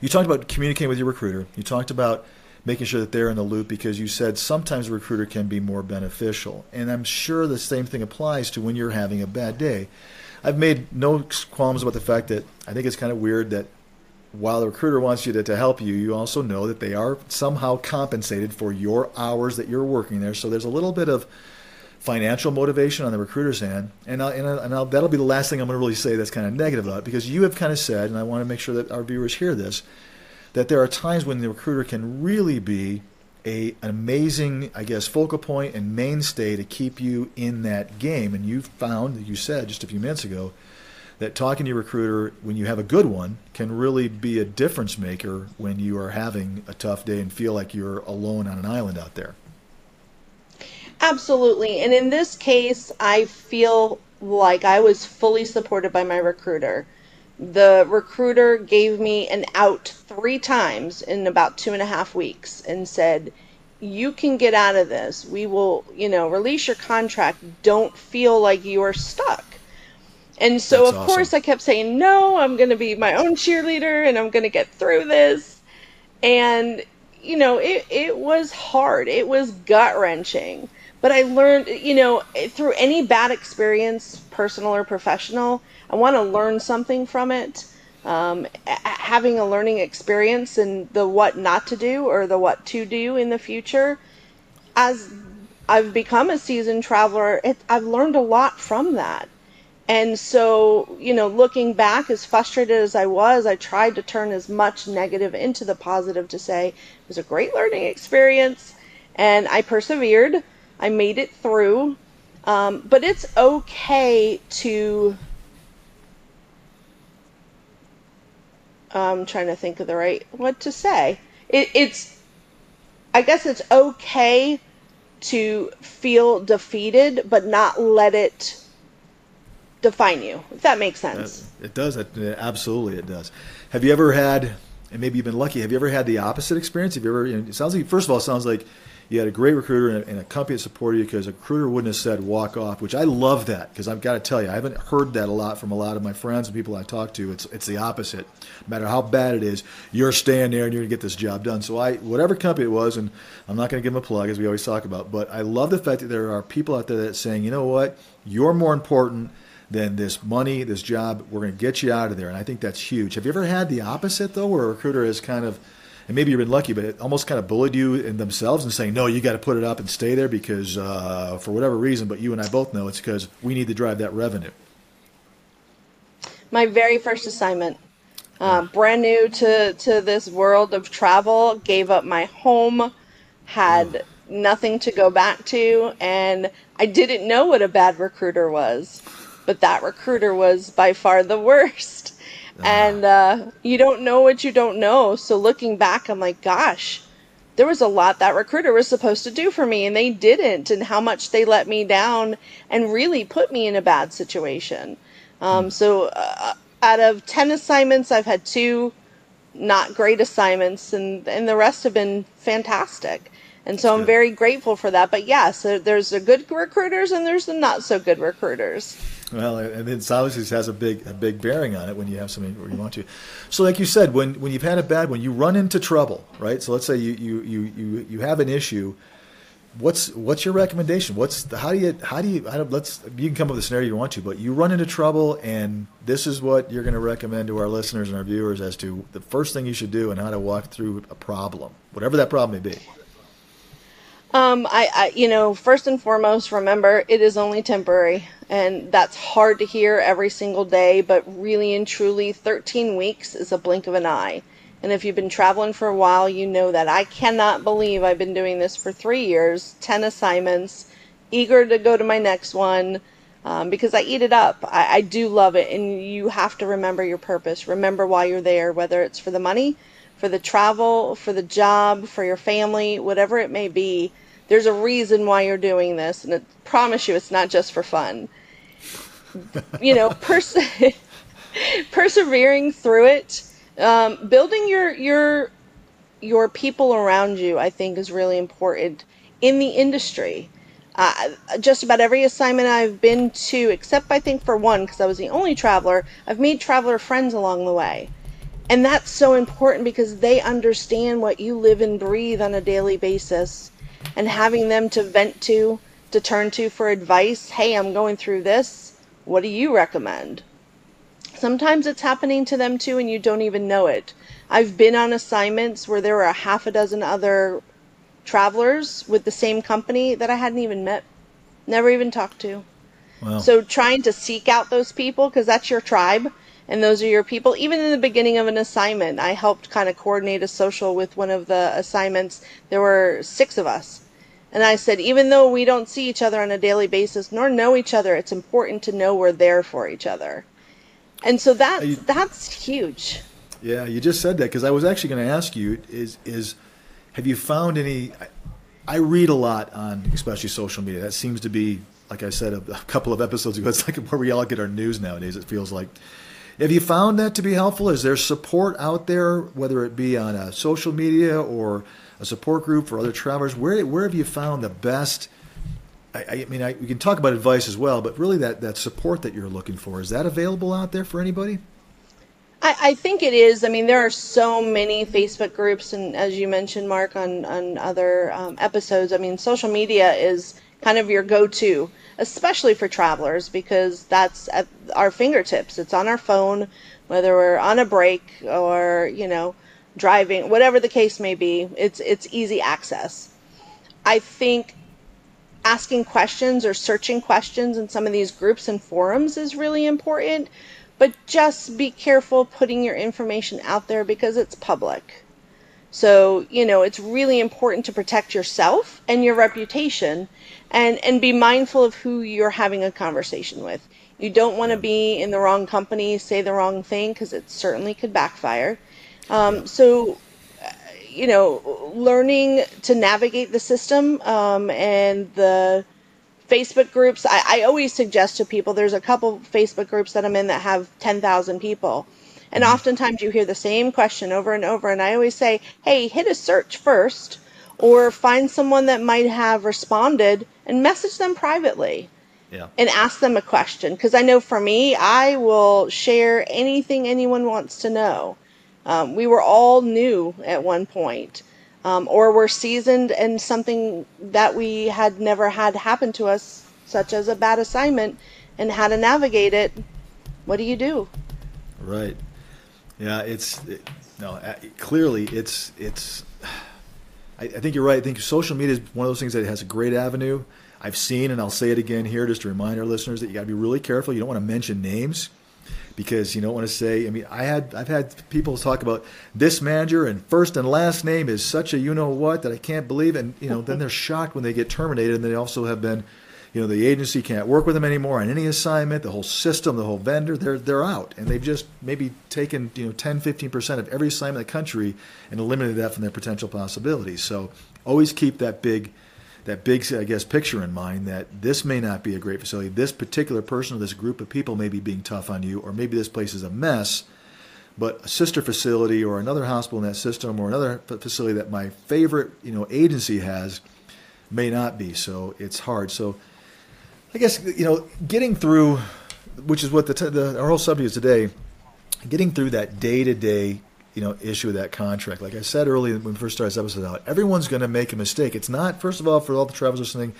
You talked about communicating with your recruiter. You talked about making sure that they're in the loop because you said sometimes a recruiter can be more beneficial. And I'm sure the same thing applies to when you're having a bad day. I've made no qualms about the fact that I think it's kind of weird that while the recruiter wants you to, to help you, you also know that they are somehow compensated for your hours that you're working there. So there's a little bit of financial motivation on the recruiter's end. And, I, and, I, and I'll, that'll be the last thing I'm going to really say that's kind of negative about it because you have kind of said, and I want to make sure that our viewers hear this, that there are times when the recruiter can really be a, an amazing, I guess, focal point and mainstay to keep you in that game. And you've found, you said just a few minutes ago, that talking to your recruiter when you have a good one can really be a difference maker when you are having a tough day and feel like you're alone on an island out there. Absolutely. And in this case, I feel like I was fully supported by my recruiter. The recruiter gave me an out three times in about two and a half weeks and said, You can get out of this. We will, you know, release your contract. Don't feel like you are stuck. And so, That's of awesome. course, I kept saying, No, I'm going to be my own cheerleader and I'm going to get through this. And, you know, it, it was hard, it was gut wrenching but I learned, you know, through any bad experience, personal or professional, I want to learn something from it. Um, having a learning experience and the what not to do or the what to do in the future. As I've become a seasoned traveler, it, I've learned a lot from that. And so, you know, looking back, as frustrated as I was, I tried to turn as much negative into the positive to say it was a great learning experience and I persevered. I made it through Um, but it's okay to. I'm trying to think of the right what to say. It, it's, I guess it's okay to feel defeated, but not let it define you. If that makes sense. It does. It, absolutely, it does. Have you ever had, and maybe you've been lucky, have you ever had the opposite experience? Have you ever, you know, it sounds like, first of all, it sounds like you had a great recruiter and a, and a company that supported you because a recruiter wouldn't have said walk off, which I love that because I've got to tell you, I haven't heard that a lot from a lot of my friends and people I talk to. It's it's the opposite. No matter how bad it is, you're staying there and you're going to get this job done. So I, whatever company it was, and I'm not going to give them a plug as we always talk about, but I love the fact that there are people out there that saying, you know what, you're more important than this money, this job. We're going to get you out of there, and I think that's huge. Have you ever had the opposite though, where a recruiter is kind of and maybe you've been lucky, but it almost kind of bullied you in themselves and saying, no, you got to put it up and stay there because uh, for whatever reason, but you and I both know it's because we need to drive that revenue. My very first assignment, uh, brand new to, to this world of travel, gave up my home, had nothing to go back to, and I didn't know what a bad recruiter was. But that recruiter was by far the [laughs] worst and uh, you don't know what you don't know. So looking back, I'm like, gosh, there was a lot that recruiter was supposed to do for me, and they didn't, and how much they let me down and really put me in a bad situation. Um, so uh, out of 10 assignments, I've had two not great assignments, and, and the rest have been fantastic. And so I'm very grateful for that. But yes, there's the good recruiters and there's the not so good recruiters. Well, and then obviously has a big a big bearing on it when you have something where you want to. So, like you said, when when you've had a bad one, you run into trouble, right? So, let's say you you you you, you have an issue. What's what's your recommendation? What's the, how do you how do you let's you can come up with a scenario you want to, but you run into trouble, and this is what you're going to recommend to our listeners and our viewers as to the first thing you should do and how to walk through a problem, whatever that problem may be. Um, I, I, you know, first and foremost, remember it is only temporary, and that's hard to hear every single day. But really and truly, 13 weeks is a blink of an eye. And if you've been traveling for a while, you know that I cannot believe I've been doing this for three years, 10 assignments, eager to go to my next one um, because I eat it up. I, I do love it, and you have to remember your purpose. Remember why you're there, whether it's for the money, for the travel, for the job, for your family, whatever it may be there's a reason why you're doing this, and I promise you, it's not just for fun. you know, [laughs] pers- [laughs] persevering through it, um, building your your your people around you, I think, is really important in the industry. Uh, just about every assignment I've been to, except I think for one, because I was the only traveler, I've made traveler friends along the way. And that's so important because they understand what you live and breathe on a daily basis and having them to vent to, to turn to for advice. Hey, I'm going through this. What do you recommend? Sometimes it's happening to them too, and you don't even know it. I've been on assignments where there were a half a dozen other travelers with the same company that I hadn't even met, never even talked to. Wow. So trying to seek out those people because that's your tribe and those are your people. Even in the beginning of an assignment, I helped kind of coordinate a social with one of the assignments. There were six of us. And I said, even though we don't see each other on a daily basis nor know each other, it's important to know we're there for each other. And so that you, that's huge. Yeah, you just said that because I was actually going to ask you is is have you found any I read a lot on especially social media. That seems to be like I said a, a couple of episodes ago. It's like where we all get our news nowadays. It feels like have you found that to be helpful? Is there support out there, whether it be on a social media or a support group for other travelers? Where where have you found the best? I, I mean, I, we can talk about advice as well, but really that that support that you're looking for is that available out there for anybody? I, I think it is. I mean, there are so many Facebook groups, and as you mentioned, Mark, on on other um, episodes. I mean, social media is kind of your go-to especially for travelers because that's at our fingertips. It's on our phone, whether we're on a break or, you know, driving, whatever the case may be. It's it's easy access. I think asking questions or searching questions in some of these groups and forums is really important, but just be careful putting your information out there because it's public. So, you know, it's really important to protect yourself and your reputation and, and be mindful of who you're having a conversation with. You don't want to be in the wrong company, say the wrong thing, because it certainly could backfire. Um, so, uh, you know, learning to navigate the system um, and the Facebook groups, I, I always suggest to people there's a couple Facebook groups that I'm in that have 10,000 people. And Mm-hmm. oftentimes you hear the same question over and over. And I always say, hey, hit a search first or find someone that might have responded and message them privately Yeah. and ask them a question. Because I know for me, I will share anything anyone wants to know. Um, we were all new at one point, um, or we're seasoned in something that we had never had happen to us, such as a bad assignment, and how to navigate it. What do you do? Right. Yeah, it's it, no. uh, Clearly, it's it's. I, I think you're right. I think social media is one of those things that has a great avenue. I've seen, and I'll say it again here, just to remind our listeners that you got to be really careful. You don't want to mention names because you don't want to say. I mean, I had I've had people talk about this manager and first and last name is such a you know what that I can't believe, and you know then they're shocked when they get terminated, and they also have been, you know, the agency can't work with them anymore on any assignment. The whole system, the whole vendor, they're they're out, and they've just maybe taken you know 10, 15 percent of every assignment in the country and eliminated that from their potential possibilities. So always keep that big that big, I guess, picture in mind that this may not be a great facility. This particular person or this group of people may be being tough on you, or maybe this place is a mess. But a sister facility or another hospital in that system or another facility that my favorite, you know, agency has may not be. So it's hard. So I guess you know, getting through, which is what the, the our whole subject is today, getting through that day to day, you know, issue of that contract. Like I said earlier when we first started this episode out, everyone's going to make a mistake. It's not, first of all, for all the travelers listening,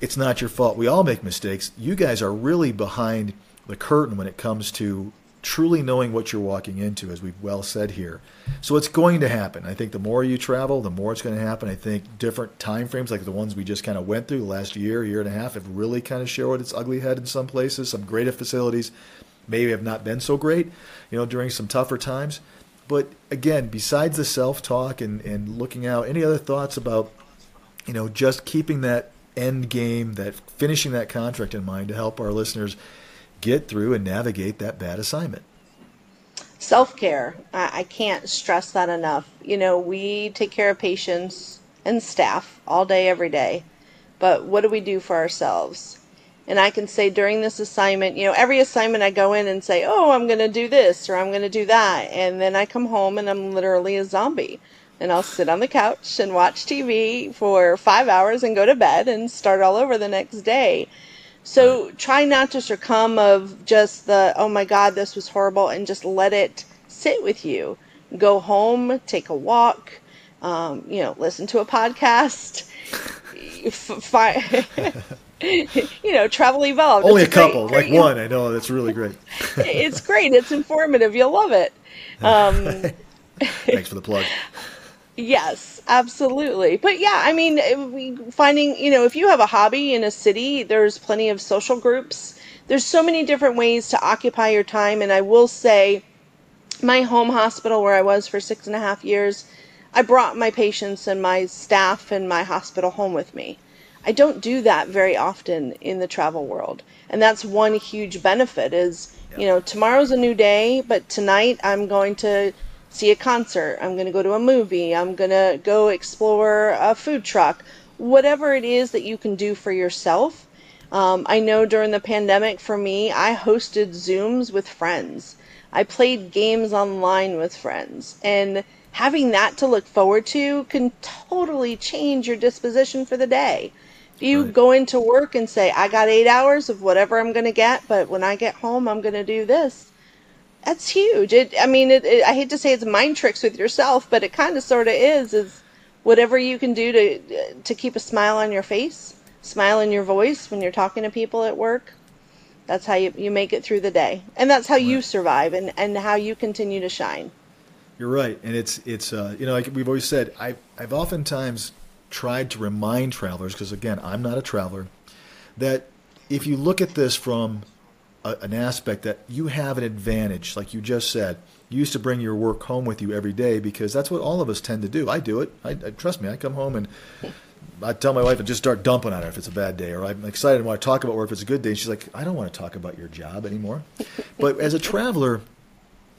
it's not your fault. We all make mistakes. You guys are really behind the curtain when it comes to truly knowing what you're walking into, as we've well said here. So it's going to happen. I think the more you travel, the more it's going to happen. I think different time frames, like the ones we just kind of went through the last year, year and a half, have really kind of showed its ugly head in some places. Some greater facilities maybe have not been so great, you know, during some tougher times. But again, besides the self talk and, and looking out, any other thoughts about, you know, just keeping that end game, that finishing that contract in mind to help our listeners get through and navigate that bad assignment? Self care. I, can't stress that enough. You know, we take care of patients and staff all day, every day. But what do we do for ourselves? And I can say during this assignment, you know, every assignment I go in and say, oh, I'm going to do this or I'm going to do that. And then I come home and I'm literally a zombie. And I'll sit on the couch and watch TV for five hours and go to bed and start all over the next day. So try not to succumb of just the, oh my God, this was horrible, and just let it sit with you. Go home, take a walk, um, you know, listen to a podcast, [laughs] f- [laughs] you know, travel evolved. Only a It's great- couple, great- like one. I know that's really great. [laughs] It's great. It's informative. You'll love it. Um, Thanks for the plug. Yes, absolutely. But yeah, I mean, we finding, you know, if you have a hobby in a city, there's plenty of social groups. There's so many different ways to occupy your time. And I will say, my home hospital where I was for six and a half years, I brought my patients and my staff and my hospital home with me. I don't do that very often in the travel world. And that's one huge benefit is, you know, tomorrow's a new day, but tonight I'm going to see a concert. I'm going to go to a movie. I'm going to go explore a food truck. Whatever it is that you can do for yourself. Um, I know during the pandemic for me, I hosted Zooms with friends. I played games online with friends. And having that to look forward to can totally change your disposition for the day. If you Right. go into work and say, I got eight hours of whatever I'm going to get, but when I get home, I'm going to do this. That's huge. It, I mean, it, it, I hate to say it's mind tricks with yourself, but it kind of sort of is. Is whatever you can do to to keep a smile on your face, smile in your voice when you're talking to people at work. That's how you, you make it through the day, and that's how you survive, and, and how you continue to shine. You're right, and it's it's uh, you know like we've always said, I I've oftentimes tried to remind travelers because again I'm not a traveler that if you look at this from a, an aspect that you have an advantage, like you just said. You used to bring your work home with you every day because that's what all of us tend to do. I do it. I, I trust me. I come home and I tell my wife and just start dumping on her if it's a bad day, or I'm excited and want to talk about work if it's a good day. And she's like, I don't want to talk about your job anymore. [laughs] but as a traveler,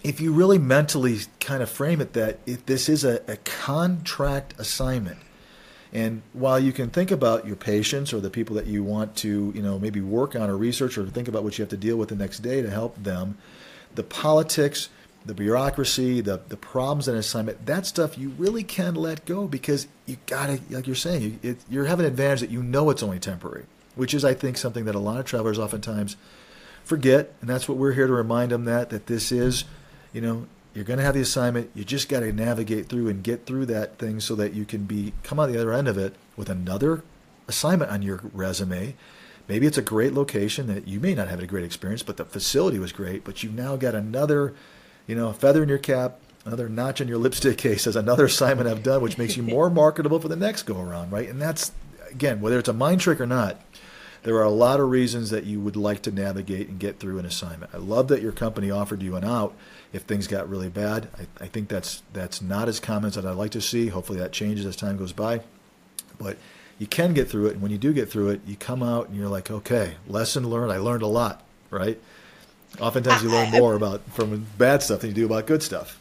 if you really mentally kind of frame it that this is a, a contract assignment, and while you can think about your patients or the people that you want to, you know, maybe work on or research or think about what you have to deal with the next day to help them, the politics, the bureaucracy, the the problems in an assignment, that stuff you really can let go because you gotta, like you're saying, you, it, you're having an advantage that you know it's only temporary, which is, I think, something that a lot of travelers oftentimes forget, and that's what we're here to remind them that that this is, you know, you're going to have the assignment. You just got to navigate through and get through that thing so that you can be come out the other end of it with another assignment on your resume. Maybe it's a great location that you may not have a great experience, but the facility was great. But you've now got another, you know, a feather in your cap, another notch in your lipstick [laughs] case as another assignment I've done, which makes you more [laughs] marketable for the next go around, right? And that's again, whether it's a mind trick or not, there are a lot of reasons that you would like to navigate and get through an assignment. I love that your company offered you an out if things got really bad. I, I think that's that's not as common as I'd like to see. Hopefully that changes as time goes by. But you can get through it, and when you do get through it, you come out and you're like, okay, lesson learned. I learned a lot, right? Oftentimes you learn more about from bad stuff than you do about good stuff.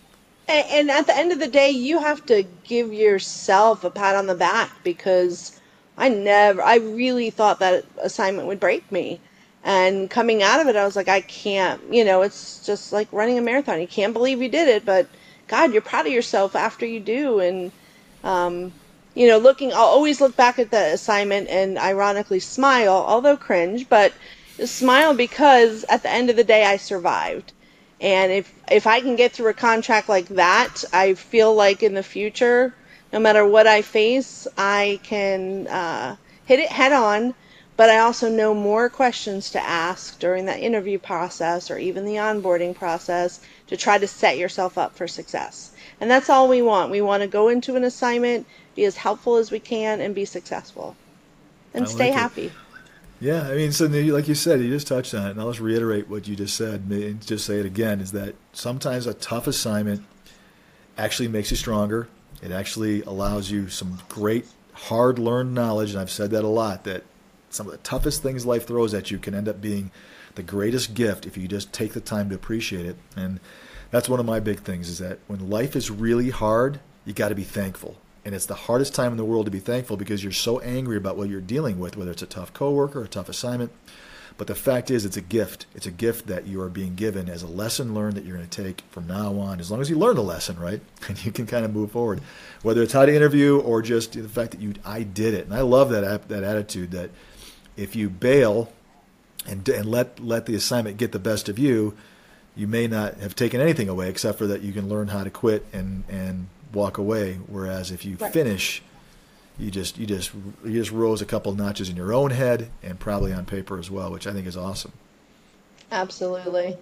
And at the end of the day, you have to give yourself a pat on the back because I never, I really thought that assignment would break me. And coming out of it, I was like, I can't, you know, it's just like running a marathon. You can't believe you did it, but God, you're proud of yourself after you do. And, um, you know, looking, I'll always look back at the assignment and ironically smile, although cringe, but smile because at the end of the day, I survived. And if, if I can get through a contract like that, I feel like in the future, no matter what I face, I can uh, hit it head on but I also know more questions to ask during that interview process or even the onboarding process to try to set yourself up for success. And that's all we want. We want to go into an assignment, be as helpful as we can, and be successful. And stay like happy. It. Yeah, I mean, so like you said, you just touched on it, and I'll just reiterate what you just said, and just say it again: is that sometimes a tough assignment actually makes you stronger. It actually allows you some great hard-learned knowledge, and I've said that a lot. That some of the toughest things life throws at you can end up being the greatest gift if you just take the time to appreciate it. And that's one of my big things is that when life is really hard, you got to be thankful. And it's the hardest time in the world to be thankful because you're so angry about what you're dealing with, whether it's a tough coworker, a tough assignment. But the fact is, it's a gift. It's a gift that you are being given as a lesson learned that you're going to take from now on, as long as you learn the lesson, right? [laughs] And you can kind of move forward, whether it's how to interview or just the fact that you, I did it. And I love that that attitude that if you bail and, and let let the assignment get the best of you, you may not have taken anything away except for that you can learn how to quit and and walk away. Whereas if you right. finish, you just you just you just rose a couple notches in your own head and probably on paper as well, which I think is awesome. Absolutely.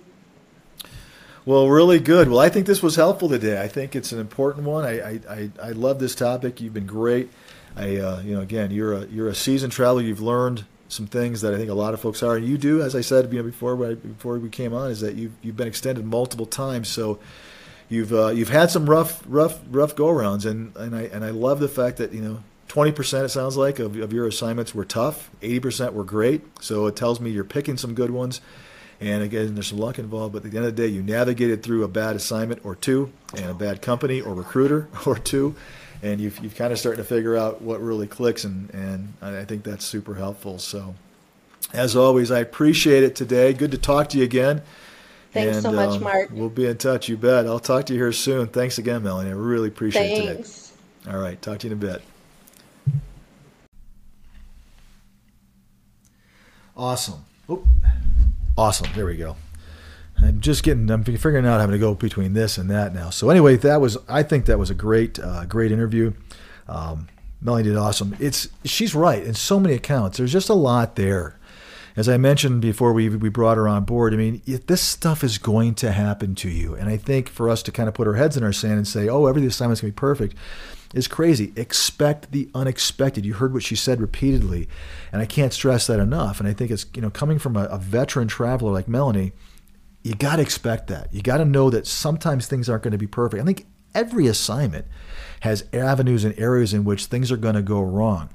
Well, really good. Well, I think this was helpful today. I think it's an important one. I I, I, I love this topic. You've been great. I uh, you know again you're a you're a seasoned traveler. You've learned some things that I think a lot of folks are. And you do, as I said you know, before before we came on, is that you've you've been extended multiple times. So you've uh, you've had some rough rough rough go rounds, and and I and I love the fact that you know. 20% it sounds like of, of your assignments were tough 80% were great so it tells me you're picking some good ones and again there's some luck involved but at the end of the day you navigated through a bad assignment or two and a bad company or recruiter [laughs] or two and you've, you've kind of starting to figure out what really clicks, and, and I think that's super helpful. So, as always, I appreciate it today. Good to talk to you again. Thanks and, so much, um, Mark. We'll be in touch, you bet. I'll talk to you here soon. Thanks again, Melanie. I really appreciate Thanks. it today. All right, talk to you in a bit. Awesome. Oop. Awesome. There we go. I'm just getting, I'm figuring out how to go between this and that now. So anyway, that was, I think that was a great, uh, great interview. Um, Melanie did awesome. It's, she's right in so many accounts. There's just a lot there. As I mentioned before we, we brought her on board, I mean, this stuff is going to happen to you. And I think for us to kind of put our heads in our sand and say, oh, every assignment's to be perfect, is crazy. Expect the unexpected. You heard what she said repeatedly, and I can't stress that enough. And I think it's you know coming from a, a veteran traveler like Melanie, you got to expect that. You got to know that sometimes things aren't going to be perfect. I think every assignment has avenues and areas in which things are going to go wrong.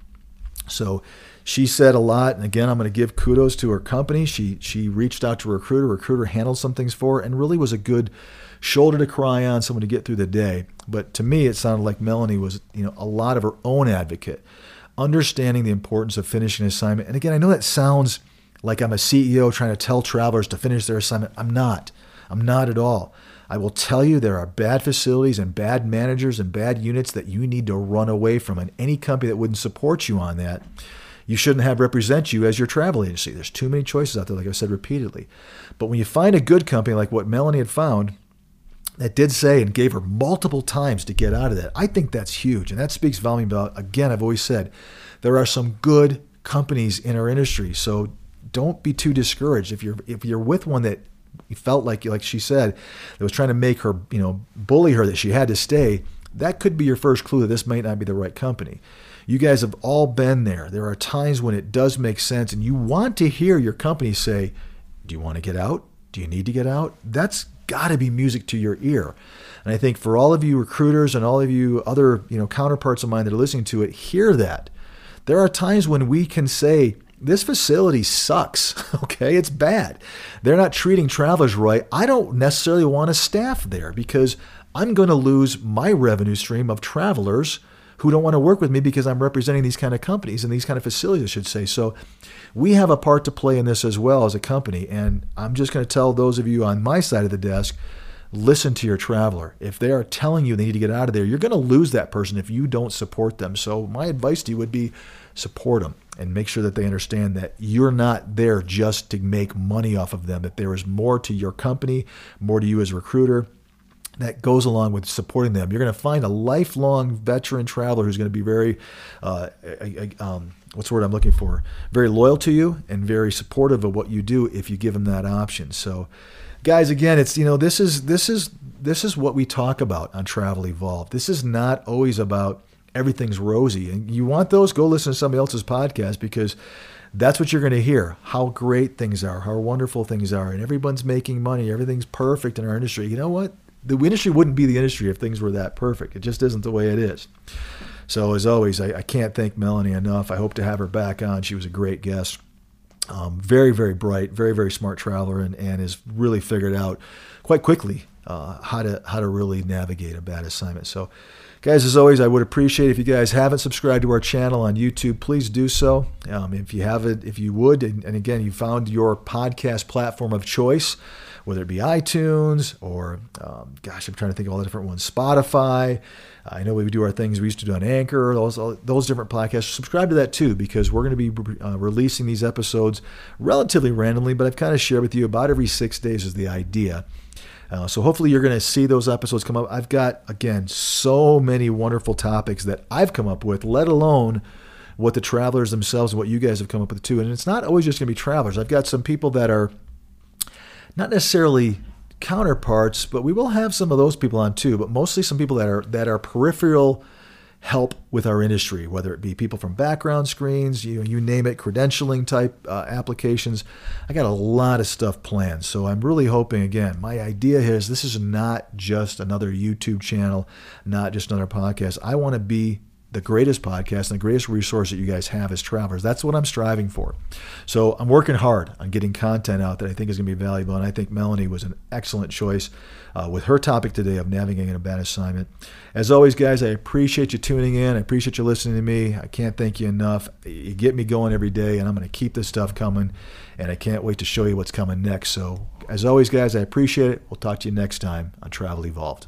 So she said a lot, and again, I'm going to give kudos to her company. She she reached out to a recruiter. Recruiter handled some things for her, and really was a good shoulder to cry on, someone to get through the day. But to me, it sounded like Melanie was you know a lot of her own advocate, understanding the importance of finishing an assignment. And again, I know that sounds like I'm a CEO trying to tell travelers to finish their assignment. I'm not. I'm not at all. I will tell you there are bad facilities and bad managers and bad units that you need to run away from. And any company that wouldn't support you on that, you shouldn't have represent you as your travel agency. There's too many choices out there, like I've said repeatedly. But when you find a good company like what Melanie had found, that did say and gave her multiple times to get out of that. I think that's huge. And that speaks volume about, again, I've always said, there are some good companies in our industry. So don't be too discouraged. If you're if you're with one that felt like like she said, that was trying to make her, you know, bully her that she had to stay, that could be your first clue that this might not be the right company. You guys have all been there. There are times when it does make sense and you want to hear your company say, "Do you want to get out? Do you need to get out?" That's got to be music to your ear. And I think for all of you recruiters and all of you other, you know, counterparts of mine that are listening to it, hear that. There are times when we can say, this facility sucks. [laughs] Okay, it's bad. They're not treating travelers right. I don't necessarily want to staff there because I'm going to lose my revenue stream of travelers who don't want to work with me because I'm representing these kind of companies and these kind of facilities, I should say. So we have a part to play in this as well as a company. And I'm just going to tell those of you on my side of the desk listen to your traveler. If they are telling you they need to get out of there, you're going to lose that person if you don't support them. So my advice to you would be support them and make sure that they understand that you're not there just to make money off of them, that there is more to your company, more to you as a recruiter that goes along with supporting them. You're going to find a lifelong veteran traveler who's going to be very, uh, um, what's the word I'm looking for? Very loyal to you and very supportive of what you do if you give them that option. So, guys, again, it's you know this is this is this is what we talk about on Travel Evolved. This is not always about everything's rosy. And you want those, go listen to somebody else's podcast because that's what you're going to hear how great things are, how wonderful things are, and everyone's making money, everything's perfect in our industry. You know what? The industry wouldn't be the industry if things were that perfect. It just isn't the way it is. So, as always, I, I can't thank Melanie enough. I hope to have her back on. She was a great guest. Um, very, very bright, very, very smart traveler, and, and has really figured out quite quickly uh, how to how to really navigate a bad assignment. So, Guys, as always, I would appreciate if you guys haven't subscribed to our channel on YouTube, please do so. Um, if you haven't, if you would, and, and again, you found your podcast platform of choice, whether it be iTunes or, um, gosh, I'm trying to think of all the different ones, Spotify. I know we do our things we used to do on Anchor, those those different podcasts. Subscribe to that too, because we're going to be uh, releasing these episodes relatively randomly, but I've kind of shared with you about every six days is the idea. Uh, so hopefully you're going to see those episodes come up. I've got again so many wonderful topics that I've come up with, let alone what the travelers themselves and what you guys have come up with too. And it's not always just going to be travelers. I've got some people that are not necessarily counterparts, but we will have some of those people on too. But mostly some people that are that are peripheral help with our industry, whether it be people from background screens, you you name it, credentialing type uh, applications. I got a lot of stuff planned, so I'm really hoping. Again, my idea is this is not just another YouTube channel, not just another podcast. I want to be the greatest podcast and the greatest resource that you guys have as travelers. That's what I'm striving for. So I'm working hard on getting content out that I think is going to be valuable. And I think Melanie was an excellent choice uh, with her topic today of navigating a bad assignment. As always, guys, I appreciate you tuning in. I appreciate you listening to me. I can't thank you enough. You get me going every day, and I'm going to keep this stuff coming. And I can't wait to show you what's coming next. So, as always, guys, I appreciate it. We'll talk to you next time on Travel Evolved.